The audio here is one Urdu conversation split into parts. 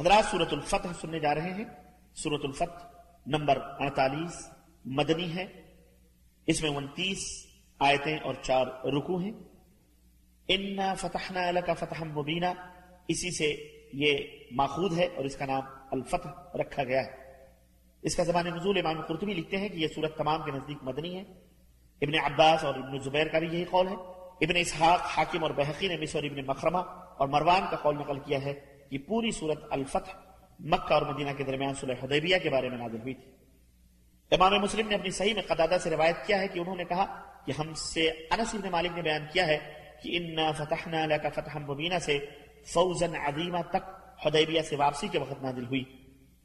حضرات صورت الفتح سننے جا رہے ہیں۔ صورت الفتح نمبر اڑتالیس مدنی ہے۔ اس میں انتیس آیتیں اور چار رکو ہیں۔ ان فتحنا لک فتح مبینہ اسی سے یہ ماخود ہے اور اس کا نام الفتح رکھا گیا ہے۔ اس کا زبان نزول امام قرطبی لکھتے ہیں کہ یہ صورت تمام کے نزدیک مدنی ہے۔ ابن عباس اور ابن زبیر کا بھی یہی قول ہے۔ ابن اسحاق، حاکم اور بحقی نے مصر ابن مخرمہ اور مروان کا قول نقل کیا ہے۔ کہ پوری صورت الفتح مکہ اور مدینہ کے درمیان صلح حدیبیہ کے بارے میں نازل ہوئی تھی۔ امام مسلم نے اپنی صحیح میں قدادہ سے روایت کیا ہے کہ انہوں نے کہا کہ ہم سے انس ابن مالک نے بیان کیا ہے کہ ان فتحنا لك فتحا مبینہ سے فوزا عظیمہ تک حدیبیہ سے واپسی کے وقت نازل ہوئی۔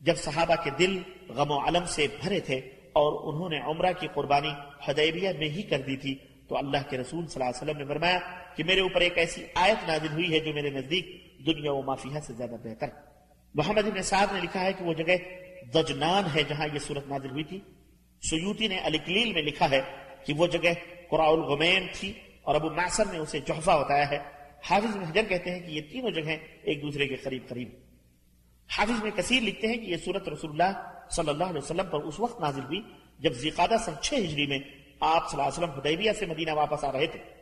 جب صحابہ کے دل غم و علم سے بھرے تھے اور انہوں نے عمرہ کی قربانی حدیبیہ میں ہی کر دی تھی تو اللہ کے رسول صلی اللہ علیہ وسلم نے فرمایا کہ میرے اوپر ایک ایسی آیت نازل ہوئی ہے جو میرے نزدیک دنیا و مافیہ سے زیادہ بہتر۔ محمد ابن سعد نے لکھا ہے کہ وہ جگہ دجنان ہے جہاں یہ صورت نازل ہوئی تھی۔ سیوتی نے الکلیل میں لکھا ہے کہ وہ جگہ قرآ الغمین تھی اور ابو معصر نے اسے جوحفہ بتایا ہے۔ حافظ بن حجر کہتے ہیں کہ یہ تینوں جگہیں ایک دوسرے کے قریب قریب۔ حافظ میں کثیر لکھتے ہیں کہ یہ صورت رسول اللہ صلی اللہ علیہ وسلم پر اس وقت نازل ہوئی جب زیقادہ سن چھ ہجری میں آپ صلی اللہ علیہ وسلم حدیبیہ سے مدینہ واپس آ رہے تھے۔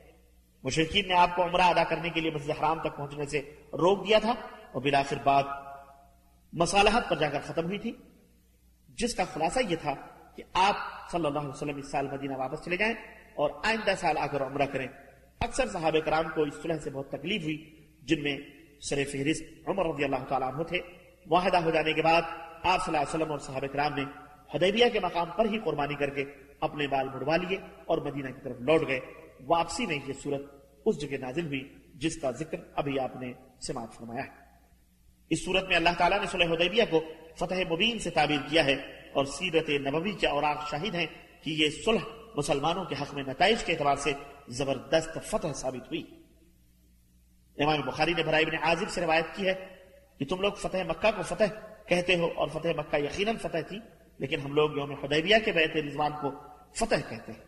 مشرقین نے آپ کو عمرہ ادا کرنے کے لیے مسجد حرام تک پہنچنے سے روک دیا تھا اور بالآخر بات مصالحت پر جا کر ختم ہوئی تھی۔ جس کا خلاصہ یہ تھا کہ آپ صلی اللہ علیہ وسلم اس سال مدینہ واپس چلے جائیں اور آئندہ سال آ کر عمرہ کریں۔ اکثر صحابہ کرام کو اس صلح سے بہت تکلیف ہوئی، جن میں سر فہرست عمر رضی اللہ تعالیٰ عنہ تھے۔ معاہدہ ہو جانے کے بعد آپ صلی اللہ علیہ وسلم اور صحابہ کرام نے حدیبیہ کے مقام پر ہی قربانی کر کے اپنے بال مڑوا لیے اور مدینہ کی طرف لوٹ گئے۔ واپسی میں یہ صورت اس جگہ نازل ہوئی جس کا ذکر ابھی آپ نے سماعت فرمایا ہے۔ اس صورت میں اللہ تعالیٰ نے صلح حدیبیہ کو فتح مبین سے تعبیر کیا ہے اور سیرت نبوی کے اوراق شاہد ہیں کہ یہ صلح مسلمانوں کے حق میں نتائج کے اعتبار سے زبردست فتح ثابت ہوئی۔ امام بخاری نے بھرائی بن عازب سے روایت کی ہے کہ تم لوگ فتح مکہ کو فتح کہتے ہو اور فتح مکہ یقیناً فتح تھی، لیکن ہم لوگ یوم حدیبیہ کے بیت رضوان کو فتح کہتے ہیں۔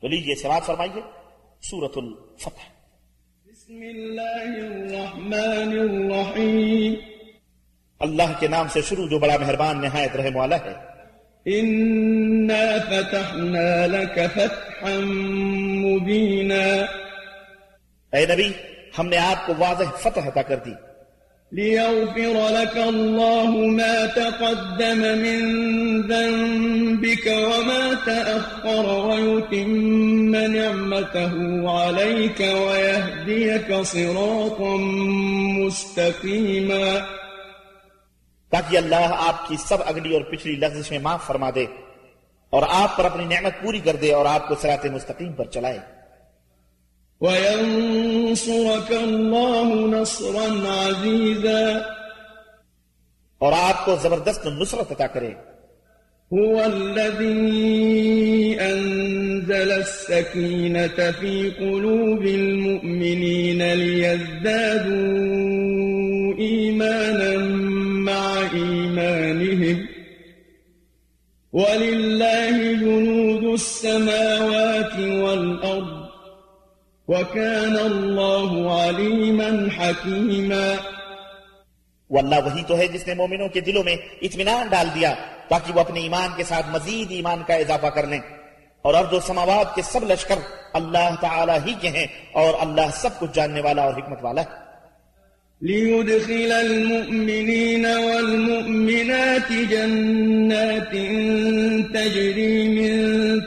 تو لیجیے سوات فرمائیے۔ سورت الفتح۔ بسم اللہ الرحمن الرحیم۔ اللہ کے نام سے شروع جو بڑا مہربان نہایت رحم والا ہے۔ انا فتحنا لك فتحا مبینا۔ اے نبی ہم نے آپ کو واضح فتح عطا کر دی۔ ليغفر لك الله ما تقدم من ذنبك وما تأخر ويتم نعمته عليك ويهديك صراطا مستقيما۔ تاکہ اللہ آپ کی سب اگلی اور پچھلی لغزشیں معاف فرما دے اور آپ پر اپنی نعمت پوری کر دے اور آپ کو سرات مستقیم پر چلائے۔ وينصرك الله نصرا عزيزا. اور آپ کو زبردست نصرت عطا کرے هو الذي أنزل السكينة في قلوب المؤمنين ليزدادوا إيمانا مع إيمانهم. ولله جنود السماوات والأرض. وكان الله عليما حكيما وہ اللہ وہی تو ہے جس نے مومنوں کے دلوں میں اطمینان ڈال دیا تاکہ وہ اپنے ایمان کے ساتھ مزید ایمان کا اضافہ کر لیں۔ اور ارض و سماوات کے سب لشکر اللہ تعالی ہی کے ہیں اور اللہ سب کچھ جاننے والا اور حکمت والا ہے۔ ليدخل المؤمنين والمؤمنات جنات تجري من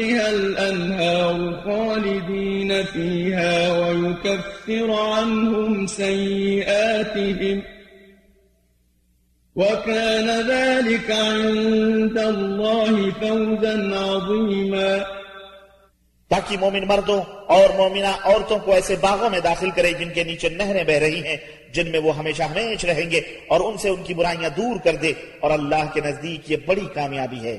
تحتها الأنهار خالدين فيها ويكفر عنهم سيئاتهم وكان ذلك عند الله فوزا عظيما تاکہ مومن مردوں اور مومنہ عورتوں کو ایسے باغوں میں داخل کرے جن کے نیچے نہریں بہ رہی ہیں، جن میں وہ ہمیشہ ہمیش رہیں گے اور ان سے ان کی برائیاں دور کر دے اور اللہ کے نزدیک یہ بڑی کامیابی ہے۔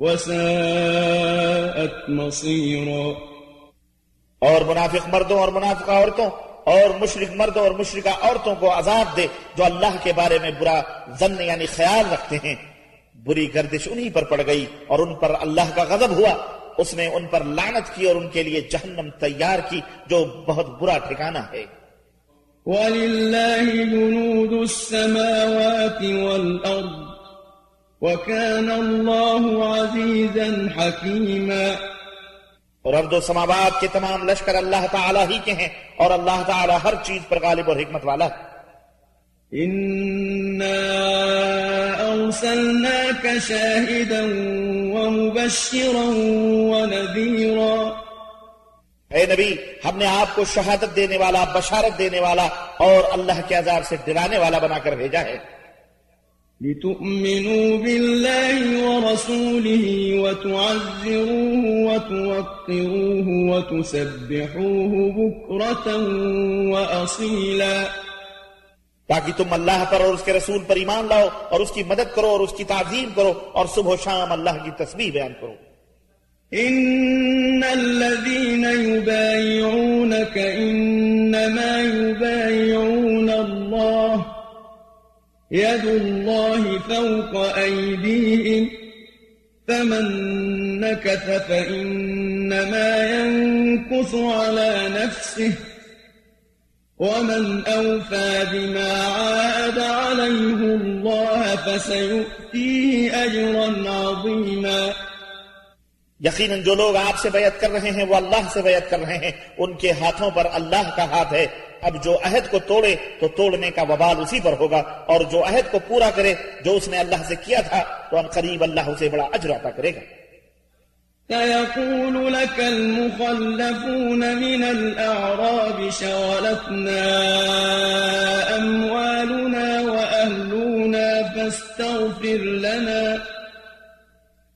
وساءت مصيرا. اور منافق مردوں اور منافقہ عورتوں اور مشرق مردوں اور مشرقہ عورتوں کو عذاب دے جو اللہ کے بارے میں برا ضن یعنی خیال رکھتے ہیں۔ بری گردش انہی پر پڑ گئی اور ان پر اللہ کا غضب ہوا۔ اس نے ان پر لعنت کی اور ان کے لیے جہنم تیار کی جو بہت برا ٹھکانہ ہے۔ وَلِلَّهِ جُنُودُ السَّمَاوَاتِ وَالْأَرْضِ وَكَانَ اللَّهُ عَزِيزًا حَكِيمًا. اور ارد و سماوات کے تمام لشکر اللہ تعالیٰ ہی کے ہیں اور اللہ تعالیٰ ہر چیز پر غالب اور حکمت والا ہے۔ أرسلناك شاهدا ومبشرا ونذيرا. اے نبی ہم نے آپ کو شہادت دینے والا بشارت دینے والا اور اللہ کے عذاب سے ڈرانے والا بنا کر بھیجا ہے۔ لتؤمنوا بالله ورسوله وتعزروه وتوقروه وتسبحوه بكرة وأصيلا. تاکہ تم اللہ پر اور اس کے رسول پر ایمان لاؤ اور اس کی مدد کرو اور اس کی تعظیم کرو اور صبح و شام اللہ کی تسبیح بیان کرو۔ ان الذين يبايعونك انما يبايعون الله يد الله فوق أيديهم فمن نكث فإنما ينكث على نفسه ومن أوفى بما عاد عليه الله فسيؤتيه أجرا عظيما. یقیناً جو لوگ آپ سے بیعت کر رہے ہیں، وہ اللہ سے بیعت کر رہے ہیں۔ ان کے ہاتھوں پر اللہ کا ہاتھ ہے۔ اب جو عہد کو توڑے، تو توڑنے کا وبال اسی پر ہوگا۔ اور جو عہد کو پورا کرے، جو اس نے اللہ سے کیا تھا، تو ان قریب اللہ اسے بڑا اجر عطا کرے گا۔ سيقول لك المخلفون من الأعراب شغلتنا أموالنا وأهلنا فاستغفر لنا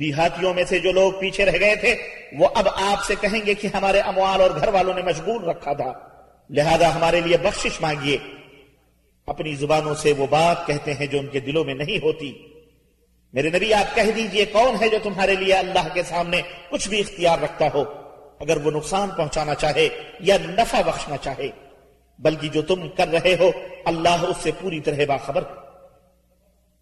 دیہاتیوں میں سے جو لوگ پیچھے رہ گئے تھے، وہ اب آپ سے کہیں گے کہ ہمارے اموال اور گھر والوں نے مشغول رکھا تھا۔ لہذا ہمارے لیے بخشش مانگیے۔ اپنی زبانوں سے وہ بات کہتے ہیں جو ان کے دلوں میں نہیں ہوتی۔ میرے نبی، آپ کہہ دیجیے کون ہے جو تمہارے لیے اللہ کے سامنے کچھ بھی اختیار رکھتا ہو، اگر وہ نقصان پہنچانا چاہے یا نفع بخشنا چاہے۔ بلکہ جو تم کر رہے ہو، اللہ اس سے پوری طرح باخبر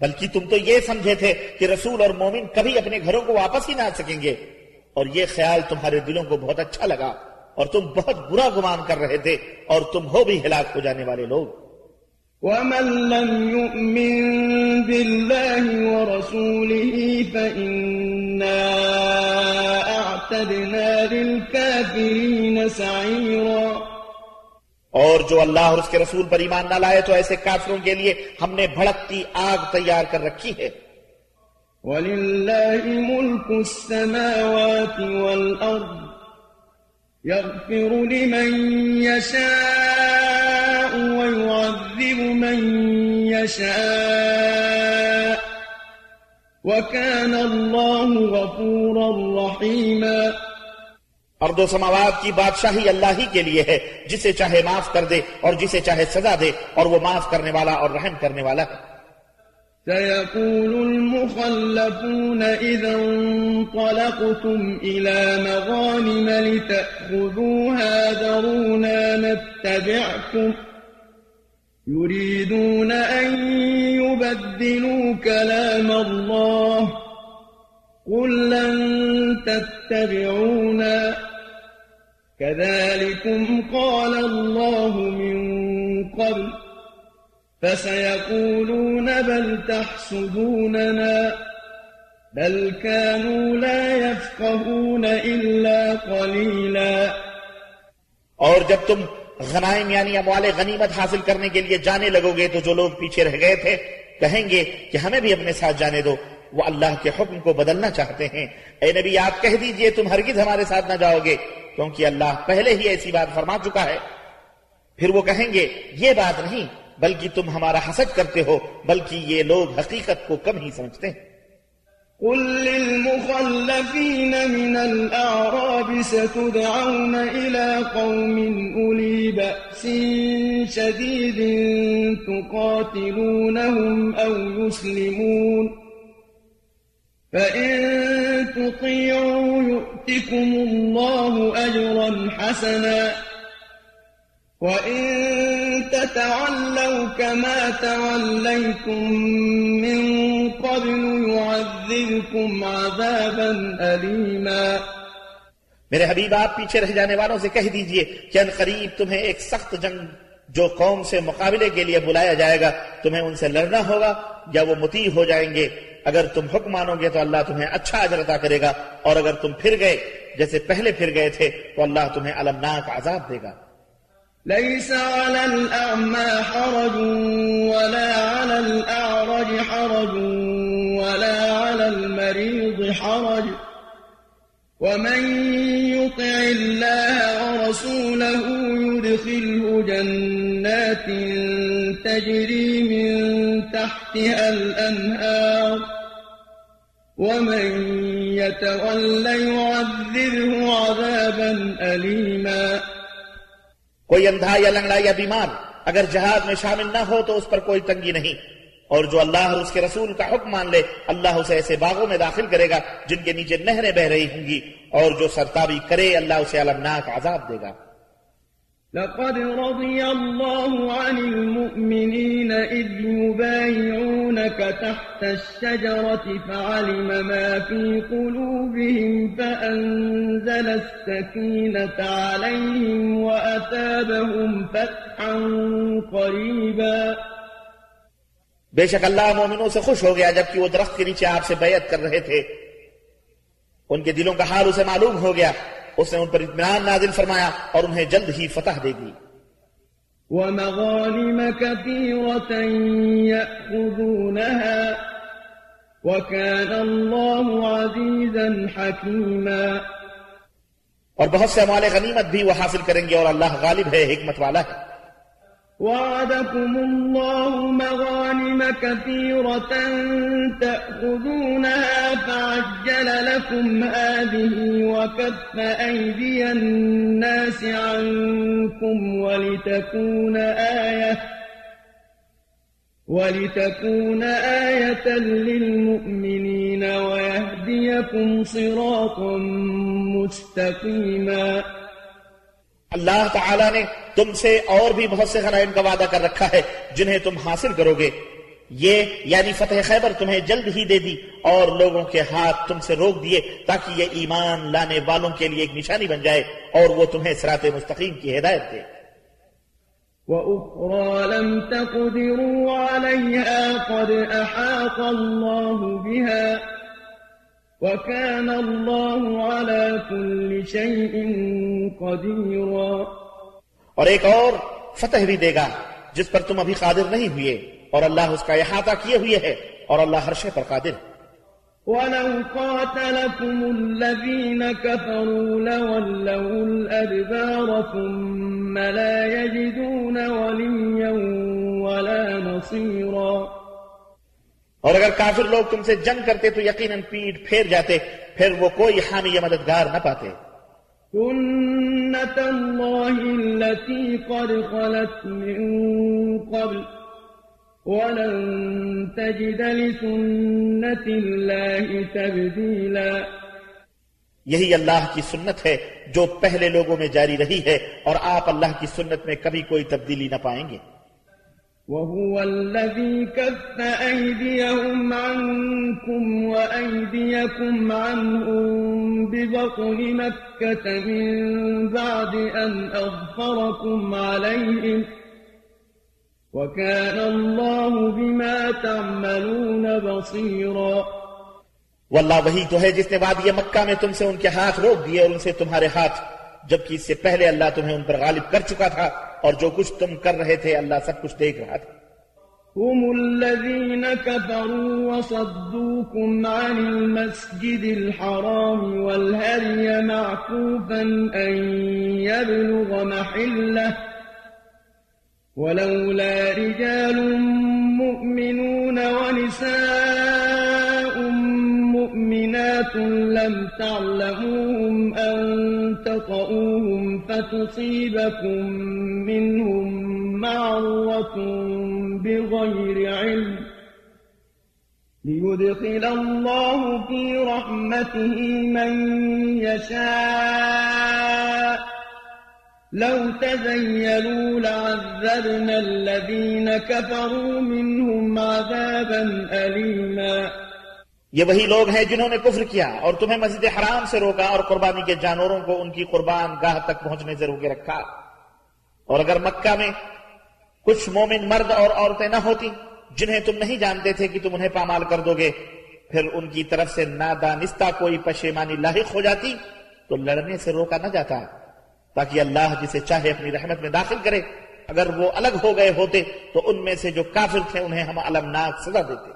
بلکہ تم تو یہ سمجھے تھے کہ رسول اور مومن کبھی اپنے گھروں کو واپس ہی نہ آ سکیں گے۔ اور یہ خیال تمہارے دلوں کو بہت اچھا لگا۔ اور تم بہت برا گمان کر رہے تھے اور تم ہو بھی ہلاک ہو جانے والے لوگ۔ ومن لم يؤمن بالله ورسوله فإنا أعتدنا للكافرين سعيرا۔ اور جو اللہ اور اس کے رسول پر ایمان نہ لائے تو ایسے کافروں کے لیے ہم نے بھڑکتی آگ تیار کر رکھی ہے۔ وَلِلَّهِ مُلْكُ السَّمَاوَاتِ وَالْأَرْضِ يَغْفِرُ لِمَنْ يَشَاءُ وَيُعَذِّبُ مَنْ يَشَاءُ وَكَانَ اللَّهُ غَفُورًا رَحِيمًا ارد و سماوات کی بادشاہی اللہ ہی کے لیے ہے، جسے چاہے معاف کر دے اور جسے چاہے سزا دے، اور وہ معاف کرنے والا اور رحم کرنے والا ہے۔ سيقول المخلفون إذا انطلقتم إلى مغانم لتأخذوها ذرونا نتبعكم يريدون أن يبدلوا كلام الله قل لن تتبعونا كذلكم قال الله من قبل فسيقولون بل تحسدوننا بل كانوا لا يفقهون إلا قليلا اور جب تم غنائم یعنی اموال غنیمت حاصل کرنے کے لیے جانے لگو گے تو جو لوگ پیچھے رہ گئے تھے کہیں گے کہ ہمیں بھی اپنے ساتھ جانے دو، وہ اللہ کے حکم کو بدلنا چاہتے ہیں۔ اے نبی، آپ کہہ دیجیے، تم ہرگز ہمارے ساتھ نہ جاؤ گے کیونکہ اللہ پہلے ہی ایسی بات فرما چکا ہے۔ پھر وہ کہیں گے، یہ بات نہیں، بلکہ تم ہمارا حسد کرتے ہو، بلکہ یہ لوگ حقیقت کو کم ہی سمجھتے ہیں۔ قل للمخلفين من الأعراب ستدعون إلى قوم أولي بأس شديد تقاتلونهم أو يسلمون۔ فإن تطيعوا يؤمنون يؤتكم الله أجرا حسنا وإن تتولوا كما توليتم من قبل يعذبكم عذابا أليما میرے حبیب، آپ پیچھے رہ جانے والوں سے کہہ دیجیے کہ ان قریب تمہیں ایک سخت جنگ جو قوم سے مقابلے کے لیے بلایا جائے گا، تمہیں ان سے لڑنا ہوگا، یا وہ متی ہو جائیں گے۔ اگر تم حکم مانو گے تو اللہ تمہیں اچھا اجر عطا کرے گا، اور اگر تم پھر گئے، جیسے پہلے پھر گئے تھے، تو اللہ تمہیں المناک عذاب دے گا۔ ليس على الأعمى حرج ولا على الأعرج حرج ولا على المريض حرج ومن يطع الله ورسوله يدخله جنات تجري من تحتها الأنهار ومن يتولى يعذبه عذابا أليما کوئی اندھا یا لنگڑا یا بیمار، اگر جہاد میں شامل نہ ہو تو اس پر کوئی تنگی نہیں۔ اور جو اللہ اور اس کے رسول کا حکم مان لے، اللہ اسے ایسے باغوں میں داخل کرے گا جن کے نیچے نہریں بہ رہی ہوں گی، اور جو سرتابی کرے، اللہ اسے المناک عذاب دے گا۔ لقد رضي الله عن المؤمنين إذ يبايعونك تحت الشجرة فعلم ما في قلوبهم فأنزل السكينة عليهم وأتابهم فتحا قريبا. بے شک اللہ مومنوں سے خوش ہو گیا جبکہ وہ درخت کے نیچے آپ سے بیعت کر رہے تھے۔ ان کے دلوں کا حال اسے معلوم ہو گیا۔ اس نے ان پر اطمینان نازل فرمایا اور انہیں جلد ہی فتح دے گی ومغانم كثيرة يأخذونها وكان الله عزيزا حكيما. اور بہت سے اموال غنیمت بھی وہ حاصل کریں گے اور اللہ غالب ہے حکمت والا ہے۔ وعدكم الله مغانم كثيرة تأخذونها فعجل لكم هذه وكف أيدي الناس عنكم ولتكون آية ولتكون آية للمؤمنين ويهديكم صراطا مستقيما اللہ تعالیٰ نے تم سے اور بھی بہت سے غنائم کا وعدہ کر رکھا ہے، جنہیں تم حاصل کرو گے۔ یہ یعنی فتح خیبر تمہیں جلد ہی دے دی اور لوگوں کے ہاتھ تم سے روک دیے تاکہ یہ ایمان لانے والوں کے لیے ایک نشانی بن جائے اور وہ تمہیں سرات مستقیم کی ہدایت دے۔ وَأُخْرَى لَمْ تَقْدِرُوا عَلَيْهَا قَدْ أَحَاطَ اللَّهُ بِهَا وكان الله على كل شيء قديرا۔ اور ایک اور فتح بھی دے گا جس پر تم ابھی قادر نہیں ہوئے اور اللہ اس کا احاطہ کیے ہوئے ہے اور اللہ ہر شے پر قادر۔ ولو قاتلكم الذين كفروا لولوا الأدبار ثم لا يجدون وليا ولا نصيرا۔ اور اگر کافر لوگ تم سے جنگ کرتے تو یقیناً پیٹ پھیر جاتے پھر وہ کوئی حامی یا مددگار نہ پاتے۔ سنت اللہ التي قد خلت من قبل ولن تجد لسنت اللہ تبدیلا۔ یہی اللہ کی سنت ہے جو پہلے لوگوں میں جاری رہی ہے اور آپ اللہ کی سنت میں کبھی کوئی تبدیلی نہ پائیں گے۔ وهو الذي كف أيديهم عنكم وأيديكم عنهم ببطن مكة من بعد أن أغفركم عليهم وكان الله بما تعملون بصيرا. واللہ وہی تو ہے جس نے وادی مکہ میں تم سے ان کے ہاتھ روک دیے اور ان سے تمہارے ہاتھ جبکہ اس سے پہلے اللہ تمہیں ان پر غالب کر چکا تھا۔ اور جو کچھ تم کر رہے تھے اللہ سب کچھ دیکھ رہا تھا هم الذين كفروا وصدوكم عن المسجد الحرام والهدي معكوفا أن يبلغ محلة. ولولا رجال مؤمنون ونساء مؤمنات لم تعلموهم أن فتصيبكم منهم معرة بغير علم ليدخل الله في رحمته من يشاء. لو تزيلوا لعذبنا الذين كفروا منهم عذابا أليما. یہ وہی لوگ ہیں جنہوں نے کفر کیا اور تمہیں مسجد حرام سے روکا اور قربانی کے جانوروں کو ان کی قربان گاہ تک پہنچنے سے روکے رکھا۔ اور اگر مکہ میں کچھ مومن مرد اور عورتیں نہ ہوتی جنہیں تم نہیں جانتے تھے کہ تم انہیں پامال کر دو گے، پھر ان کی طرف سے نادانستہ کوئی پشیمانی لاحق ہو جاتی تو لڑنے سے روکا نہ جاتا، تاکہ اللہ جسے چاہے اپنی رحمت میں داخل کرے۔ اگر وہ الگ ہو گئے ہوتے تو ان میں سے جو کافر تھے انہیں ہم المناک سزا دیتے۔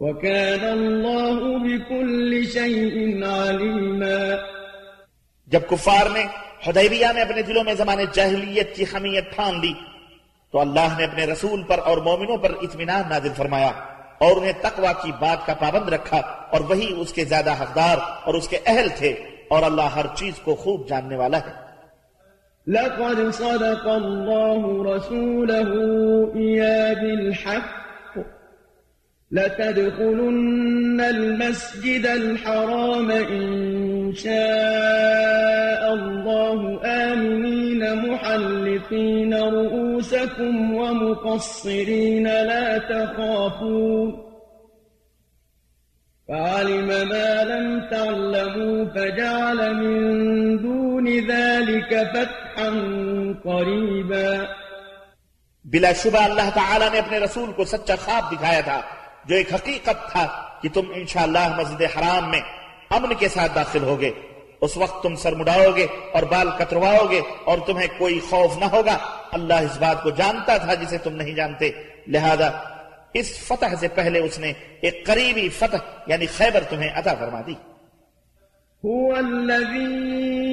وكان الله بكل شيء عليما. جب کفار نے حدیبیہ میں اپنے دلوں میں زمانے جاہلیت کی حمیت ٹھان لی تو اللہ نے اپنے رسول پر اور مومنوں پر اطمینان نازل فرمایا اور انہیں تقوی کی بات کا پابند رکھا اور وہی اس کے زیادہ حقدار اور اس کے اہل تھے اور اللہ ہر چیز کو خوب جاننے والا ہے۔ لقد صدق الله رسوله إيا بالحق لتدخلن المسجد الحرام إن شاء الله آمنين محلقين رؤوسكم ومقصرين لا تخافون فعلم ما لم تعلموا فجعل من دون ذلك فتحا قريبا بلا شبہ اللہ تعالی نے اپنے رسول کو سچا خواب دکھایا تھا۔ جو ایک حقیقت تھا کہ تم انشاءاللہ مسجد حرام میں امن کے ساتھ داخل ہوگے۔ اس وقت تم سر مڈاؤ گے اور بال کترواؤ گے اور تمہیں کوئی خوف نہ ہوگا۔ اللہ اس بات کو جانتا تھا جسے تم نہیں جانتے۔ لہذا اس فتح سے پہلے اس نے ایک قریبی فتح یعنی خیبر تمہیں عطا فرما دی۔ هو الذي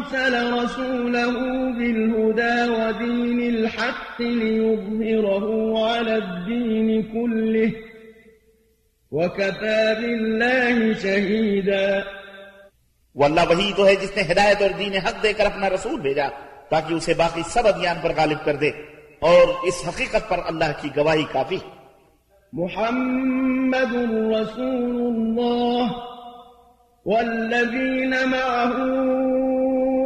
أرسل رسوله بالهدى ودين الحق ليظهره على الدين كله وكفى بالله شهيدا واللہ وہی تو ہے جس نے ہدایت اور دین حق دے کر اپنا رسول بھیجا تاکہ اسے باقی سب ادیان پر غالب کر دے اور اس حقیقت پر اللہ کی گواہی کافی محمد رسول اللہ والذين معه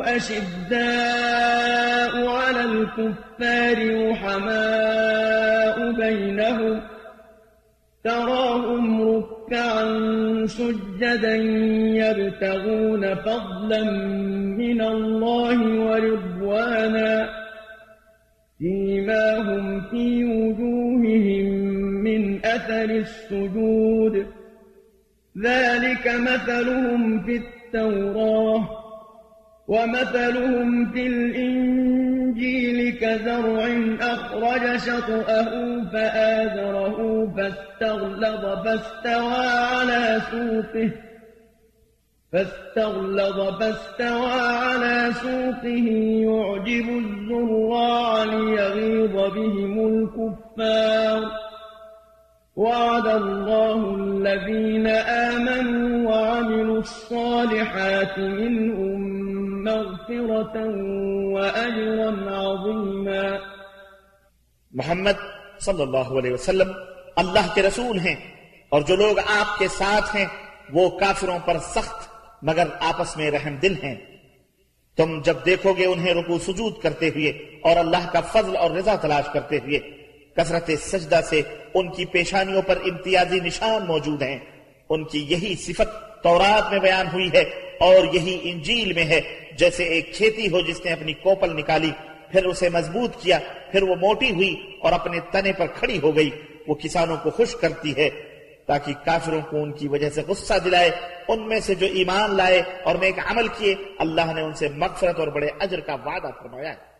أشداء على الكفار رحماء بينهم تراهم ركعا سجدا يبتغون فضلا من الله ورضوانا فيما هم في وجوههم من أثر السجود. ذلك مثلهم في التوراة. ومثلهم في الإنجيل كزرع أخرج شطأه فآذره فاستغلظ فاستوى على سوقه فاستغلظ فاستوى على سوقه. يعجب الزراع ليغيظ بهم الكفار. وعد الله الذين آمنوا وعملوا الصالحات منهم مغفرة وأجرا عظيما. محمد صلی اللہ علیہ وسلم اللہ کے رسول ہیں اور جو لوگ آپ کے ساتھ ہیں وہ کافروں پر سخت مگر آپس میں رحم دل ہیں۔ تم جب دیکھو گے انہیں رکو سجود کرتے ہوئے اور اللہ کا فضل اور رضا تلاش کرتے ہوئے، کثرت سجدہ سے ان کی پیشانیوں پر امتیازی نشان موجود ہیں۔ ان کی یہی صفت تورات میں بیان ہوئی ہے اور یہی انجیل میں ہے۔ جیسے ایک کھیتی ہو جس نے اپنی کوپل نکالی، پھر اسے مضبوط کیا، پھر وہ موٹی ہوئی اور اپنے تنے پر کھڑی ہو گئی۔ وہ کسانوں کو خوش کرتی ہے، تاکہ کافروں کو ان کی وجہ سے غصہ دلائے، ان میں سے جو ایمان لائے اور نیک عمل کیے، اللہ نے ان سے مغفرت اور بڑے اجر کا وعدہ فرمایا ہے۔